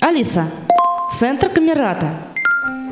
Алиса, Центр Камерата.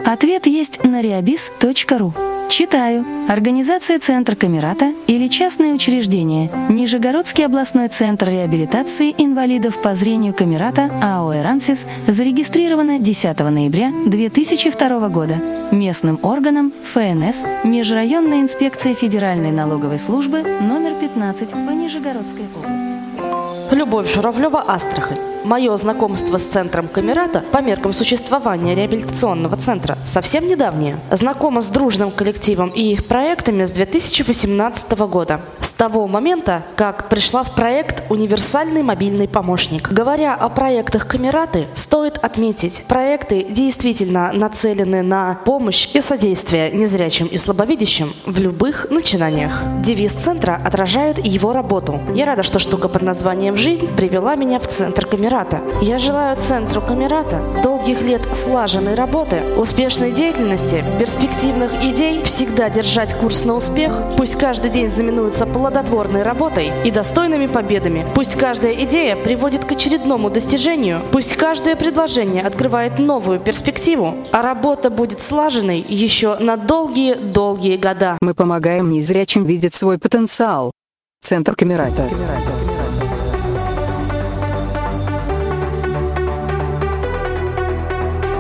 Ответ есть на reabis.ru. Читаю. Организация Центр Камерата или частное учреждение. Нижегородский областной центр реабилитации инвалидов по зрению Камерата АО «Эрансис» зарегистрировано 10 ноября 2002 года. Местным органом ФНС Межрайонная инспекция Федеральной налоговой службы номер 15 по Нижегородской области. Любовь Журавлева, Астрахань. Мое знакомство с центром Камерата по меркам существования реабилитационного центра совсем недавнее. Знакома с дружным коллективом и их проектами с 2018 года. Того момента, как пришла в проект «Универсальный мобильный помощник». Говоря о проектах Камераты, стоит отметить, проекты действительно нацелены на помощь и содействие незрячим и слабовидящим в любых начинаниях. Девиз центра отражает его работу. Я рада, что штука под названием «Жизнь» привела меня в центр Камерата. Я желаю центру Камерата долгих лет слаженной работы, успешной деятельности, перспективных идей, всегда держать курс на успех, пусть каждый день знаменуется плодотворной работой и достойными победами, пусть каждая идея приводит к очередному достижению, пусть каждое предложение открывает новую перспективу, а работа будет слаженной еще на долгие-долгие года. Мы помогаем незрячим видеть свой потенциал. Центр Камерата.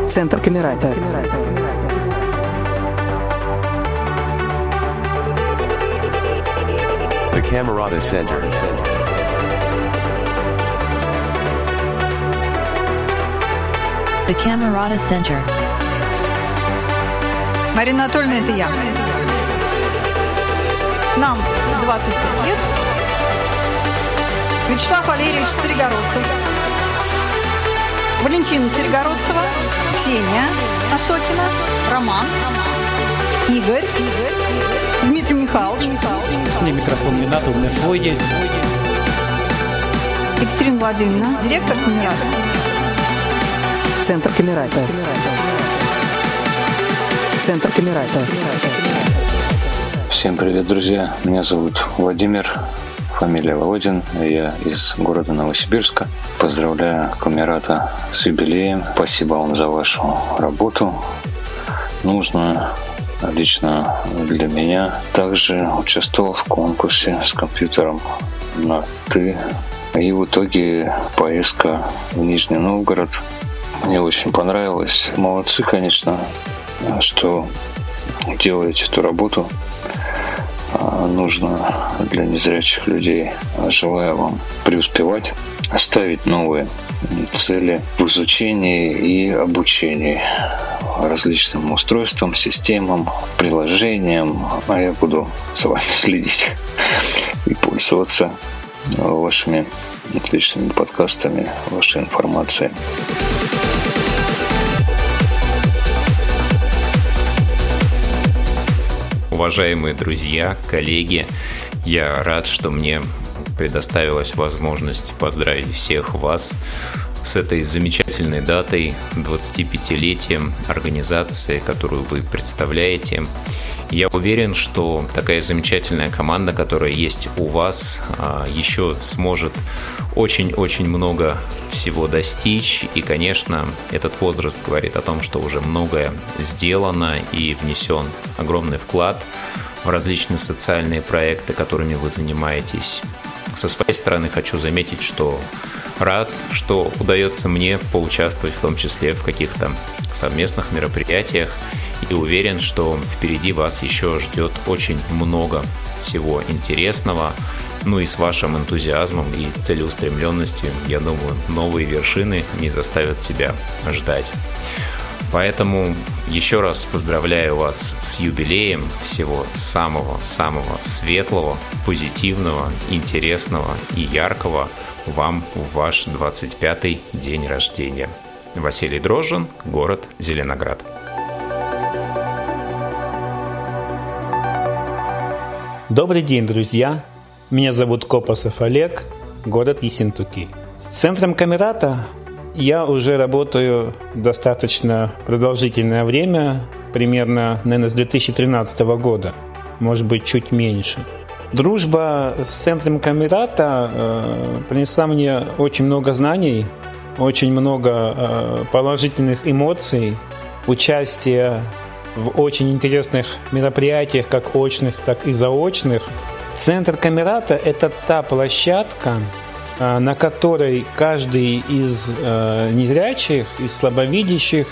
Центр Камерата. The Camerata Center. The Camerata Center. Марина Анатольевна, это я. Нам 25 лет. Вячеслав Валерьевич Царегородцев. Валентина Царегородцева. Ксения Осокина. Роман. Игорь. Дмитрий Михайлович. Мне микрофон не надо, у меня свой есть. Екатерина Владимировна. Директор Камерата. Центр Камерата. Центр Камерата. Всем привет, друзья. Меня зовут Владимир, фамилия Володин. Я из города Новосибирска. Поздравляю Камерата с юбилеем. Спасибо вам за вашу работу. Нужную лично для меня. Также участвовал в конкурсе с компьютером на «ты». И в итоге поездка в Нижний Новгород мне очень понравилось. Молодцы, конечно, что делаете эту работу. А, Нужно для незрячих людей. Желаю вам преуспевать, ставить новые цели в изучении и обучении различным устройствам, системам, приложениям. А я буду за вами следить и пользоваться вашими отличными подкастами, вашей информацией. Уважаемые друзья, коллеги, я рад, что мне предоставилась возможность поздравить всех вас с этой замечательной датой, 25-летием организации, которую вы представляете. Я уверен, что такая замечательная команда, которая есть у вас, а, еще сможет очень-очень много всего достичь. И, конечно, этот возраст говорит о том, что уже многое сделано и внесен огромный вклад в различные социальные проекты, которыми вы занимаетесь. Со своей стороны хочу заметить, что рад, что удается мне поучаствовать в том числе в каких-то совместных мероприятиях и уверен, что впереди вас еще ждет очень много всего интересного. Ну и с вашим энтузиазмом и целеустремленностью, я думаю, новые вершины не заставят себя ждать. Поэтому еще раз поздравляю вас с юбилеем всего самого-самого светлого, позитивного, интересного и яркого вам в ваш 25-й день рождения. Василий Дрожжин, город Зеленоград. Добрый день, друзья! Меня зовут Копосов Олег, город Ессентуки. С центром Камерата я уже работаю достаточно продолжительное время, примерно, наверное, с 2013 года, может быть, чуть меньше. Дружба с центром Камерата э, принесла мне очень много знаний очень много э, положительных эмоций, участия в очень интересных мероприятиях, как очных, так и заочных. Центр Камерата – это та площадка, на которой каждый из э, незрячих, из слабовидящих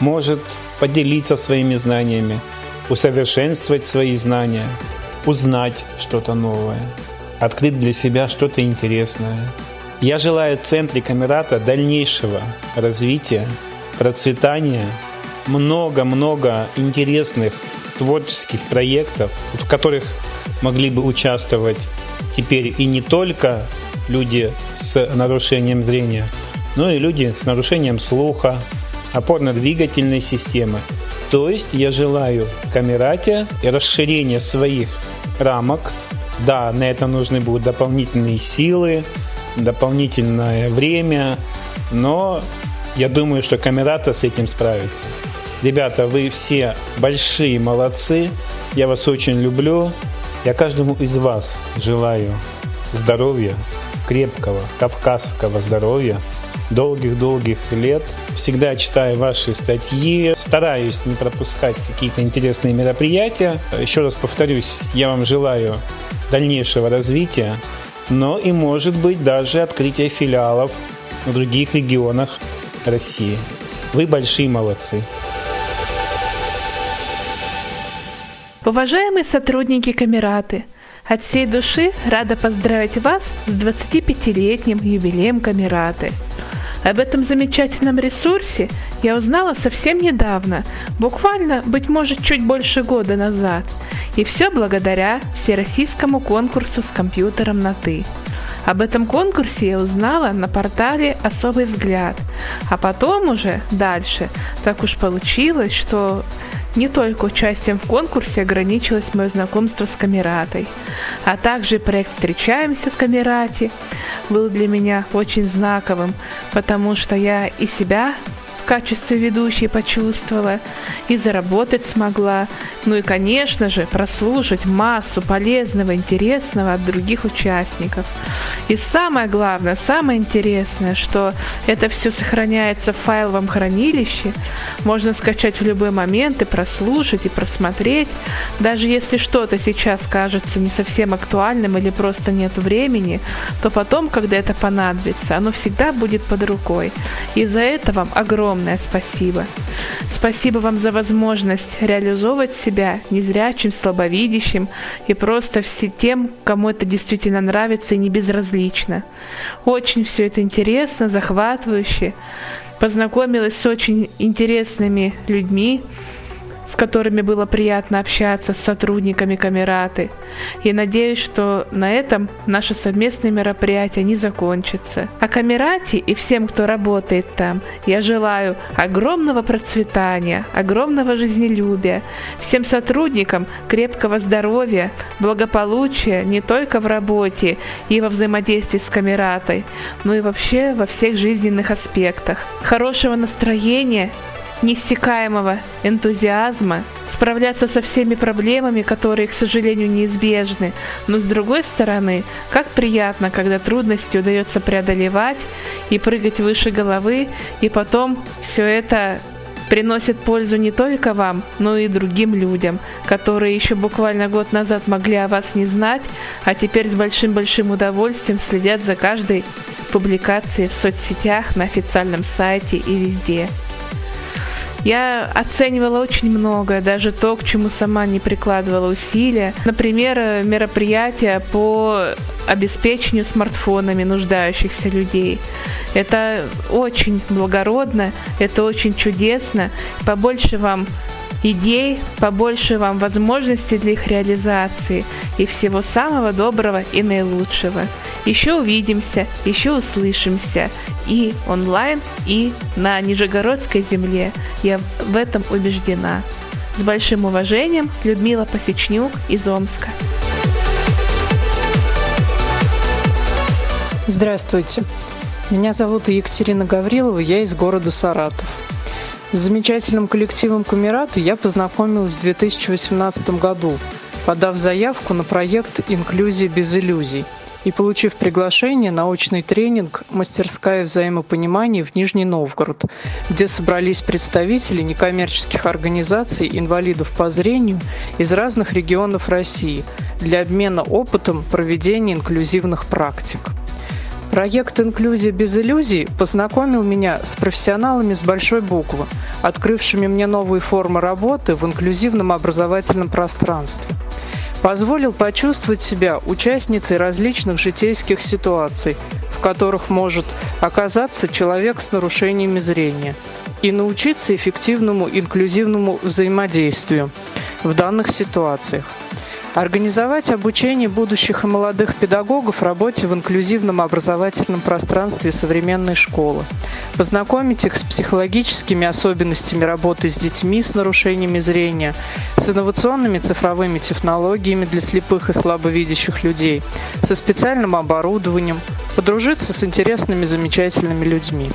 может поделиться своими знаниями, усовершенствовать свои знания, узнать что-то новое, открыть для себя что-то интересное. Я желаю центре Камерата дальнейшего развития, процветания, много-много интересных творческих проектов, в которых могли бы участвовать теперь и не только люди с нарушением зрения, но и люди с нарушением слуха, опорно-двигательной системы. То есть я желаю Камерате расширения своих рамок. Да, на это нужны будут дополнительные силы, дополнительное время, но я думаю, что Камерата с этим справится. Ребята, вы все большие молодцы. Я вас очень люблю. Я каждому из вас желаю здоровья, крепкого, кавказского здоровья, долгих-долгих лет. Всегда читаю ваши статьи, стараюсь не пропускать какие-то интересные мероприятия. Еще раз повторюсь, я вам желаю дальнейшего развития, но и, может быть, даже открытия филиалов в других регионах России. Вы большие молодцы. Уважаемые сотрудники Камераты, от всей души рада поздравить вас с 25-летним юбилеем Камераты. Об этом замечательном ресурсе я узнала совсем недавно, буквально, быть может, чуть больше года назад. И все благодаря всероссийскому конкурсу с компьютером на «ты». Об этом конкурсе я узнала на портале «Особый взгляд», а потом уже дальше так уж получилось, что не только участием в конкурсе ограничилось мое знакомство с Камератой, а также проект «Встречаемся с Камерати» был для меня очень знаковым, потому что я и себя качестве ведущей почувствовала и заработать смогла. Ну и, конечно же, прослушать массу полезного, интересного от других участников. И самое главное, самое интересное, что это все сохраняется в файловом хранилище, можно скачать в любой момент и прослушать, и просмотреть. Даже если что-то сейчас кажется не совсем актуальным или просто нет времени, то потом, когда это понадобится, оно всегда будет под рукой. И за это вам огромное огромное спасибо. Спасибо вам за возможность реализовывать себя незрячим, слабовидящим и просто все тем, кому это действительно нравится и не безразлично. Очень все это интересно, захватывающе. Познакомилась с очень интересными людьми, с которыми было приятно общаться, с сотрудниками Камераты. И надеюсь, что на этом наше совместное мероприятие не закончится. А Камерате и всем, кто работает там, я желаю огромного процветания, огромного жизнелюбия, всем сотрудникам крепкого здоровья, благополучия не только в работе и во взаимодействии с Камератой, но и вообще во всех жизненных аспектах. Хорошего настроения неиссякаемого энтузиазма, справляться со всеми проблемами, которые, к сожалению, неизбежны. Но с другой стороны, как приятно, когда трудности удается преодолевать и прыгать выше головы, и потом все это приносит пользу не только вам, но и другим людям, которые еще буквально год назад могли о вас не знать, а теперь с большим-большим удовольствием следят за каждой публикацией в соцсетях, на официальном сайте и везде. Я оценивала очень многое, даже то, к чему сама не прикладывала усилия. Например, мероприятия по обеспечению смартфонами нуждающихся людей. Это очень благородно, это очень чудесно. Побольше вам идей, побольше вам возможностей для их реализации и всего самого доброго и наилучшего. Еще увидимся, еще услышимся и онлайн, и на Нижегородской земле. Я в этом убеждена. С большим уважением, Людмила Посечнюк из Омска. Здравствуйте. Меня зовут Екатерина Гаврилова, я из города Саратов. С замечательным коллективом Камерата я познакомилась в 2018 году, подав заявку на проект «Инклюзия без иллюзий». и получив приглашение на очный тренинг «Мастерская взаимопонимания» в Нижний Новгород, где собрались представители некоммерческих организаций инвалидов по зрению из разных регионов России для обмена опытом проведения инклюзивных практик. Проект «Инклюзия без иллюзий» познакомил меня с профессионалами с большой буквы, открывшими мне новые формы работы в инклюзивном образовательном пространстве. Позволил почувствовать себя участницей различных житейских ситуаций, в которых может оказаться человек с нарушениями зрения, и научиться эффективному инклюзивному взаимодействию в данных ситуациях – Организовать обучение будущих и молодых педагогов работе в инклюзивном образовательном пространстве современной школы. Познакомить их с психологическими особенностями работы с детьми с нарушениями зрения, с инновационными цифровыми технологиями для слепых и слабовидящих людей, со специальным оборудованием, подружиться с интересными замечательными людьми.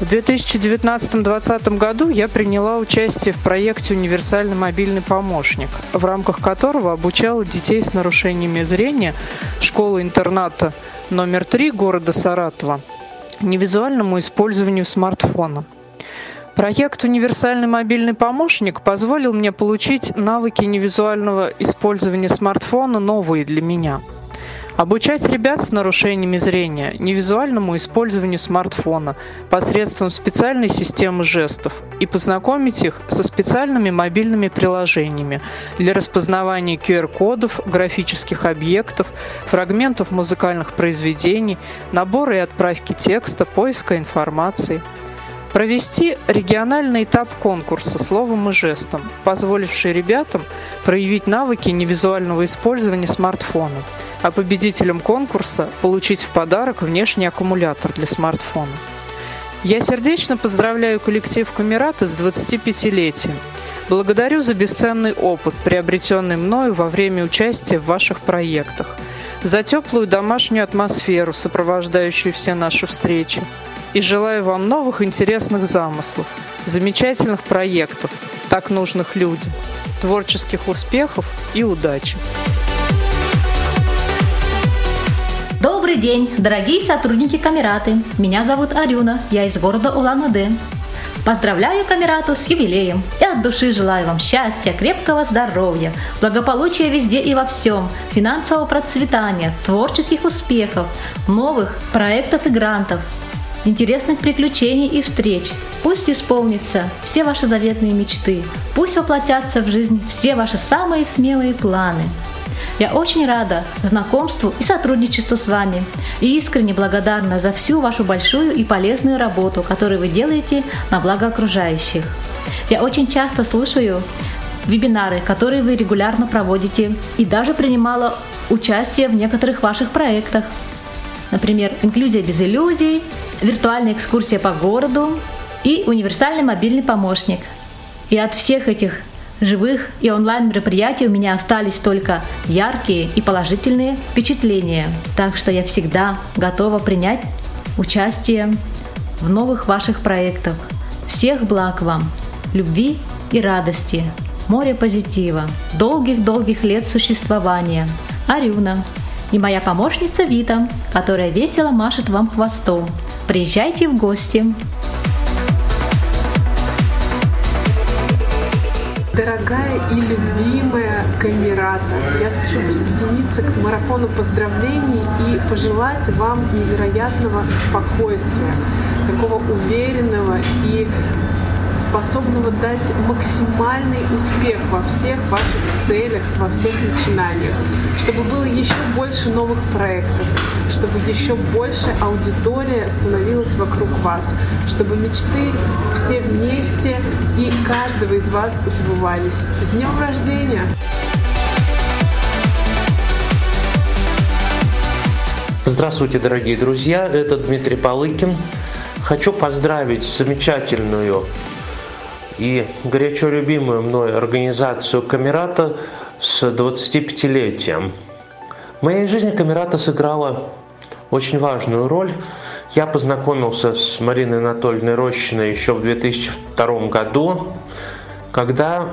В 2019-2020 году я приняла участие в проекте «Универсальный мобильный помощник», в рамках которого обучала детей с нарушениями зрения школы-интерната номер 3 города Саратова невизуальному использованию смартфона. Проект «Универсальный мобильный помощник» позволил мне получить навыки невизуального использования смартфона новые для меня – Обучать ребят с нарушениями зрения невизуальному использованию смартфона посредством специальной системы жестов и познакомить их со специальными мобильными приложениями для распознавания QR-кодов, графических объектов, фрагментов музыкальных произведений, набора и отправки текста, поиска информации – провести региональный этап конкурса словом и жестом, позволивший ребятам проявить навыки невизуального использования смартфона, а победителям конкурса получить в подарок внешний аккумулятор для смартфона. Я сердечно поздравляю коллектив Камерата с 25-летием. Благодарю за бесценный опыт, приобретенный мною во время участия в ваших проектах, за теплую домашнюю атмосферу, сопровождающую все наши встречи, и желаю вам новых интересных замыслов, замечательных проектов, так нужных людям, творческих успехов и удачи. Добрый день, дорогие сотрудники Камераты. Меня зовут Арюна, я из города Улан-Удэ. Поздравляю Камерату с юбилеем и от души желаю вам счастья, крепкого здоровья, благополучия везде и во всем, финансового процветания, творческих успехов, новых проектов и грантов, интересных приключений и встреч. Пусть исполнятся все ваши заветные мечты, пусть воплотятся в жизнь все ваши самые смелые планы. Я очень рада знакомству и сотрудничеству с вами и искренне благодарна за всю вашу большую и полезную работу, которую вы делаете на благо окружающих. Я очень часто слушаю вебинары, которые вы регулярно проводите, и даже принимала участие в некоторых ваших проектах. Например, «Инклюзия без иллюзий», виртуальная экскурсия по городу и универсальный мобильный помощник. И от всех этих живых и онлайн мероприятий у меня остались только яркие и положительные впечатления. Так что я всегда готова принять участие в новых ваших проектах. Всех благ вам, любви и радости, море позитива, долгих-долгих лет существования. Арюна и моя помощница Вита, которая весело машет вам хвостом. Приезжайте в гости. Дорогая и любимая Камерата, я спешу присоединиться к марафону поздравлений и пожелать вам невероятного спокойствия, такого уверенного и способного дать максимальный успех во всех ваших целях, во всех начинаниях, чтобы было еще больше новых проектов, чтобы еще больше аудитория становилась вокруг вас, чтобы мечты все вместе и каждого из вас сбывались. С днем рождения! Здравствуйте, дорогие друзья, это Дмитрий Полыкин. Хочу поздравить замечательную и горячо любимую мной организацию Камерата с 25-летием. В моей жизни Камерата сыграла очень важную роль. Я познакомился с Мариной Анатольевной Рощиной еще в 2002 году, когда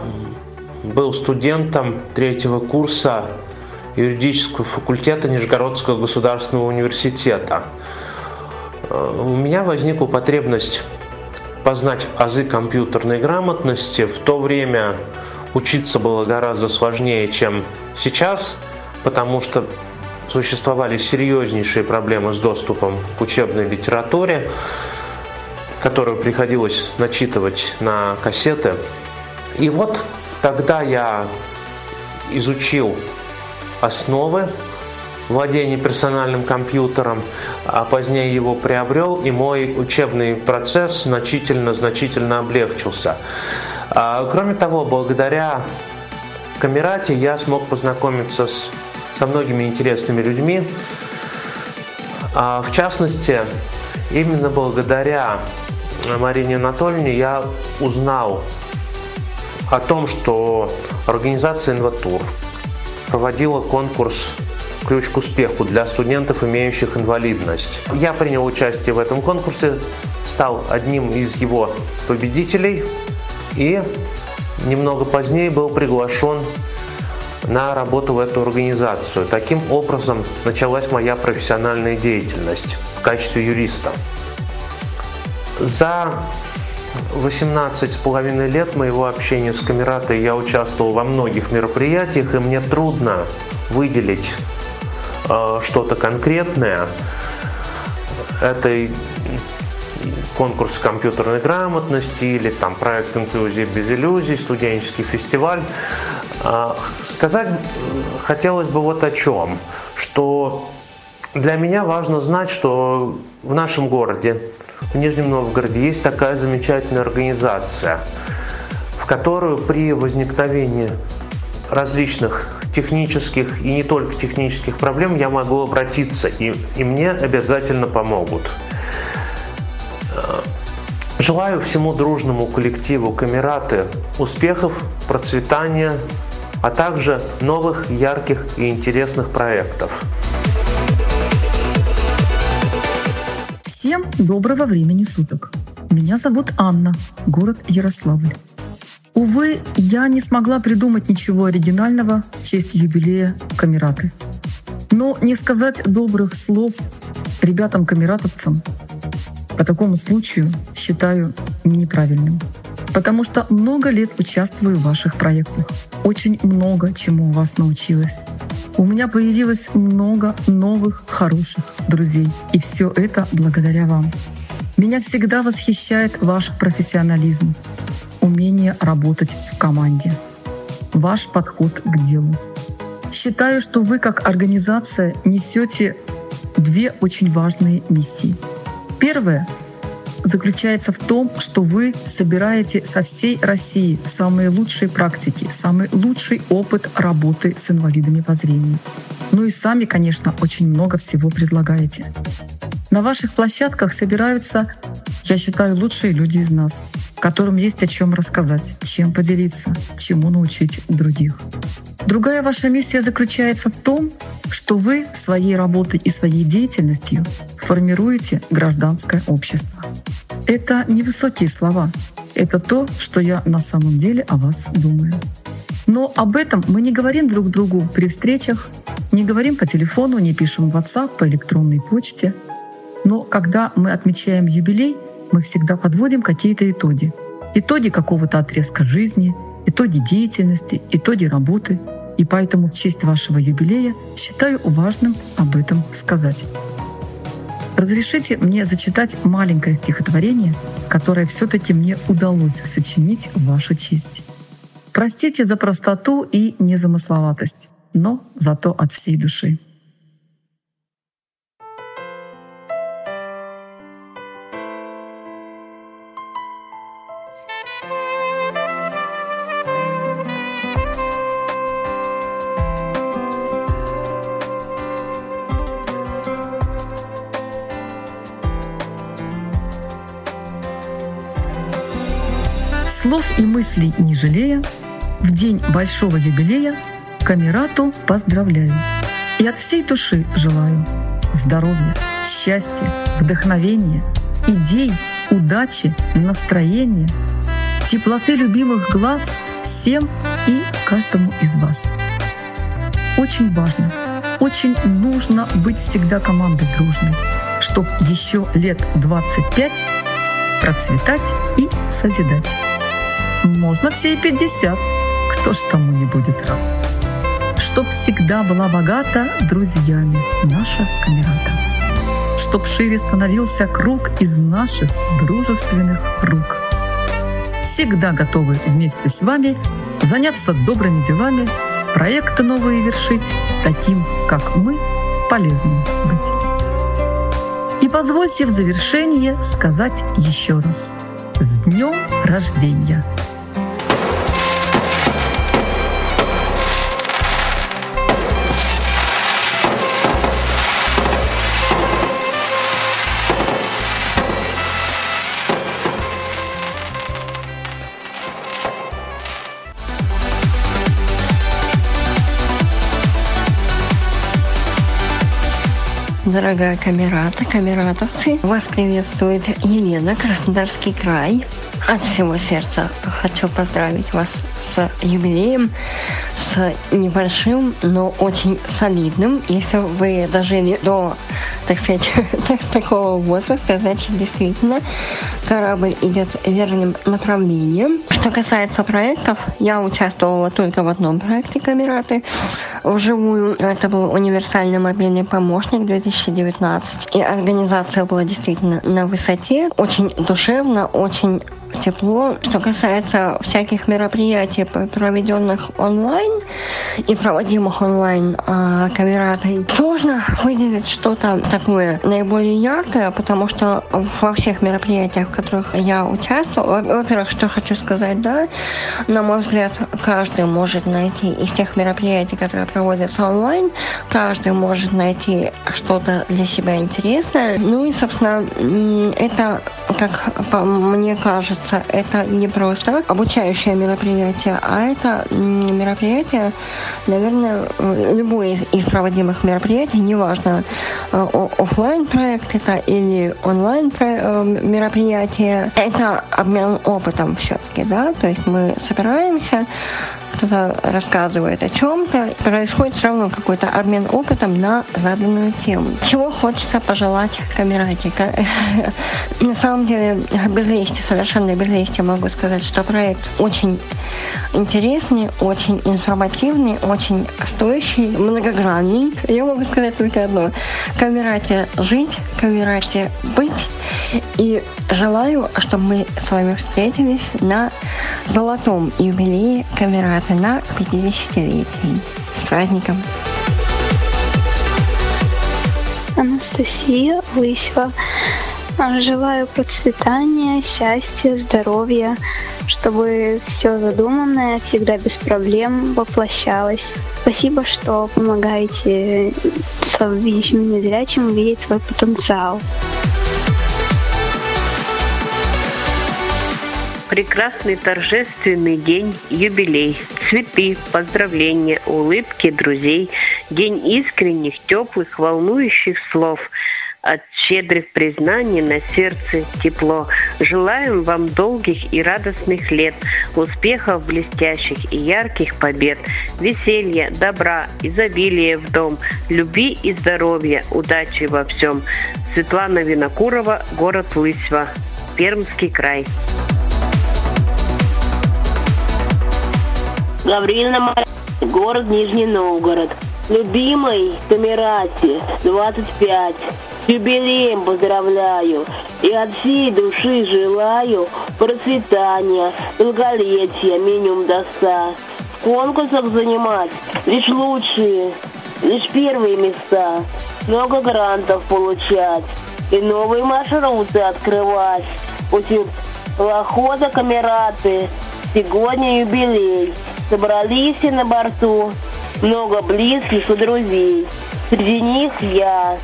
был студентом третьего курса юридического факультета Нижегородского государственного университета. Э, у меня возникла потребность познать азы компьютерной грамотности. В то время учиться было гораздо сложнее, чем сейчас, потому что существовали серьезнейшие проблемы с доступом к учебной литературе, которую приходилось начитывать на кассеты. И вот тогда я изучил основы владения персональным компьютером, а позднее его приобрел, и мой учебный процесс значительно-значительно облегчился. А, кроме того, благодаря Камерате я смог познакомиться с, со многими интересными людьми. А, в частности, именно благодаря Марине Анатольевне я узнал о том, что организация «Инватур» проводила конкурс «Ключ к успеху» для студентов, имеющих инвалидность. Я принял участие в этом конкурсе, стал одним из его победителей и немного позднее был приглашен на работу в эту организацию. Таким образом началась моя профессиональная деятельность в качестве юриста. За 18 с половиной лет моего общения с Камератой я участвовал во многих мероприятиях, и мне трудно выделить что-то конкретное. Это конкурс компьютерной грамотности или там проект «Инклюзия без иллюзий», студенческий фестиваль. Э, сказать хотелось бы вот о чем, что для меня важно знать, что в нашем городе в Нижнем Новгороде есть такая замечательная организация, в которую при возникновении различных технических и не только технических проблем я могу обратиться, и, и мне обязательно помогут. Э, желаю всему дружному коллективу Камераты успехов, процветания, а также новых, ярких и интересных проектов. Всем доброго времени суток. Меня зовут Анна, город Ярославль. Увы, я не смогла придумать ничего оригинального в честь юбилея Камераты. Но не сказать добрых слов ребятам-камератовцам по такому случаю считаю неправильным. Потому что много лет участвую в ваших проектах. Очень много чему у вас научилась. У меня появилось много новых хороших друзей. И все это благодаря вам. Меня всегда восхищает ваш профессионализм, умение работать в команде, ваш подход к делу. Считаю, что вы как организация несете две очень важные миссии. Первое заключается в том, что вы собираете со всей России самые лучшие практики, самый лучший опыт работы с инвалидами по зрению. Ну и сами, конечно, очень много всего предлагаете. На ваших площадках собираются, я считаю, лучшие люди из нас, которым есть о чем рассказать, чем поделиться, чему научить других. Другая ваша миссия заключается в том, что вы своей работой и своей деятельностью формируете гражданское общество. Это невысокие слова. Это то, что я на самом деле о вас думаю. Но об этом мы не говорим друг другу при встречах, не говорим по телефону, не пишем в WhatsApp, по электронной почте. Но когда мы отмечаем юбилей, мы всегда подводим какие-то итоги. Итоги какого-то отрезка жизни, итоги деятельности, итоги работы. И поэтому в честь вашего юбилея считаю важным об этом сказать. Разрешите мне зачитать маленькое стихотворение, которое все-таки мне удалось сочинить в вашу честь. Простите за простоту и незамысловатость, но зато от всей души. Мыслей не жалея, в день большого юбилея Камерату поздравляю. И от всей души желаю здоровья, счастья, вдохновения, идей, удачи, настроения, теплоты любимых глаз всем и каждому из вас. очень важно. Очень нужно быть всегда командой дружной, чтобы еще лет 25 процветать и созидать. Можно все и 50, кто ж тому не будет рад. Чтоб всегда была богата друзьями наша камерата. Чтоб шире становился круг из наших дружественных рук. Всегда готовы вместе с вами заняться добрыми делами, проекты новые вершить, таким, как мы, полезным быть. И позвольте в завершение сказать еще раз. С днем рождения! Дорогая камерата, камератовцы, вас приветствует Елена, Краснодарский край. От всего сердца хочу поздравить вас с юбилеем, с небольшим, но очень солидным. Если вы дожили до, так сказать, такого возраста, значит, действительно, корабль идет верным направлением. Что касается проектов, я участвовала только в одном проекте Камераты вживую. Это был универсальный мобильный помощник 2019. И организация была действительно на высоте. Очень душевно, очень тепло. Что касается всяких мероприятий, проведенных онлайн и проводимых онлайн а, камератой, сложно выделить что-то такое наиболее яркое, потому что во всех мероприятиях, в которых я участвовала, во-первых, что хочу сказать, да, на мой взгляд, каждый может найти из тех мероприятий, которые проводятся онлайн, каждый может найти что-то для себя интересное. Ну и, собственно, это, как мне кажется, это не просто обучающее мероприятие, а это мероприятие, наверное, любое из, из проводимых мероприятий, неважно, э, офлайн проект это или онлайн э, мероприятие, это обмен опытом все-таки, да, то есть мы собираемся, кто-то рассказывает о чем-то, происходит все равно какой-то обмен опытом на заданную тему. Чего хочется пожелать камерате? На самом деле, без лести, совершенно без лести могу сказать, что проект очень интересный, очень информативный, очень стоящий, многогранный. Я могу сказать только одно. Камерате жить, камерате быть. И желаю, чтобы мы с вами встретились на золотом юбилее камераты на 50-летии. С праздником! Анастасия Лысева. Желаю процветания, счастья, здоровья, чтобы все задуманное всегда без проблем воплощалось. Спасибо, что помогаете и незрячим увидеть свой потенциал. Прекрасный торжественный день, юбилей. Цветы, поздравления, улыбки друзей. День искренних, теплых, волнующих слов. От щедрых признаний на сердце тепло. Желаем вам долгих и радостных лет, успехов блестящих и ярких побед, веселья, добра, изобилия в дом, любви и здоровья, удачи во всем. Светлана Винокурова, город Лысьва, Пермский край. Гаврилина город Нижний Новгород. Любимой Камерате 25. С юбилеем поздравляю и от всей души желаю процветания, долголетия, минимум до 100. В конкурсах занимать лишь лучшие, лишь первые места. Много грантов получать и новые маршруты открывать. Пути парохода Камераты. Сегодня юбилей. Собрались все на борту, много близких и друзей. Среди них я,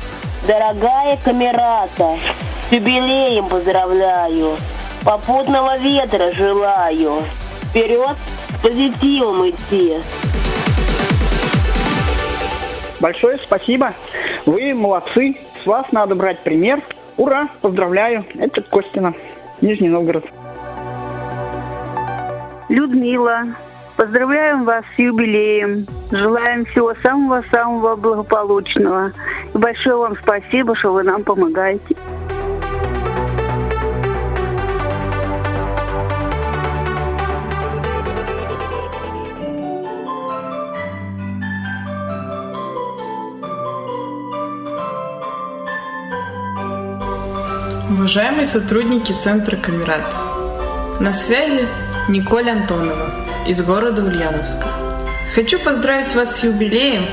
дорогая камерата, с юбилеем поздравляю, попутного ветра желаю, вперед с позитивом идти. Большое спасибо. Вы молодцы. С вас надо брать пример. Ура! Поздравляю. Это Костина, Нижний Новгород. Людмила, Поздравляем вас с юбилеем. Желаем всего самого-самого благополучного. И большое вам спасибо, что вы нам помогаете. Уважаемые сотрудники Центра Камерат, на связи Николь Антонова из города Ульяновска. Хочу поздравить вас с юбилеем,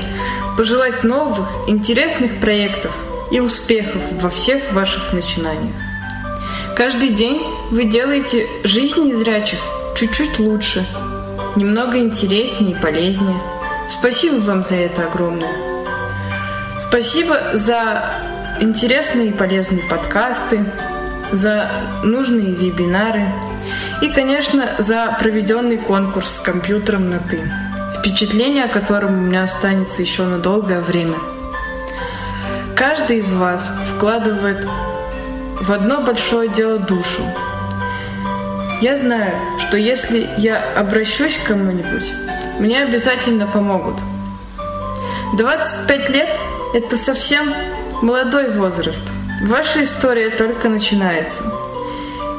пожелать новых, интересных проектов и успехов во всех ваших начинаниях. Каждый день вы делаете жизнь незрячих чуть-чуть лучше, немного интереснее и полезнее. Спасибо вам за это огромное. Спасибо за интересные и полезные подкасты, за нужные вебинары и, конечно, за проведенный конкурс с компьютером на «ты», впечатление о котором у меня останется еще на долгое время. Каждый из вас вкладывает в одно большое дело душу. Я знаю, что если я обращусь к кому-нибудь, мне обязательно помогут. 25 лет – это совсем молодой возраст. Ваша история только начинается.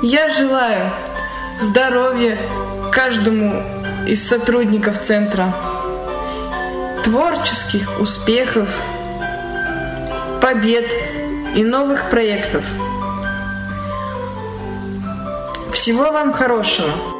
Я желаю здоровья каждому из сотрудников центра, творческих успехов, побед и новых проектов. Всего вам хорошего!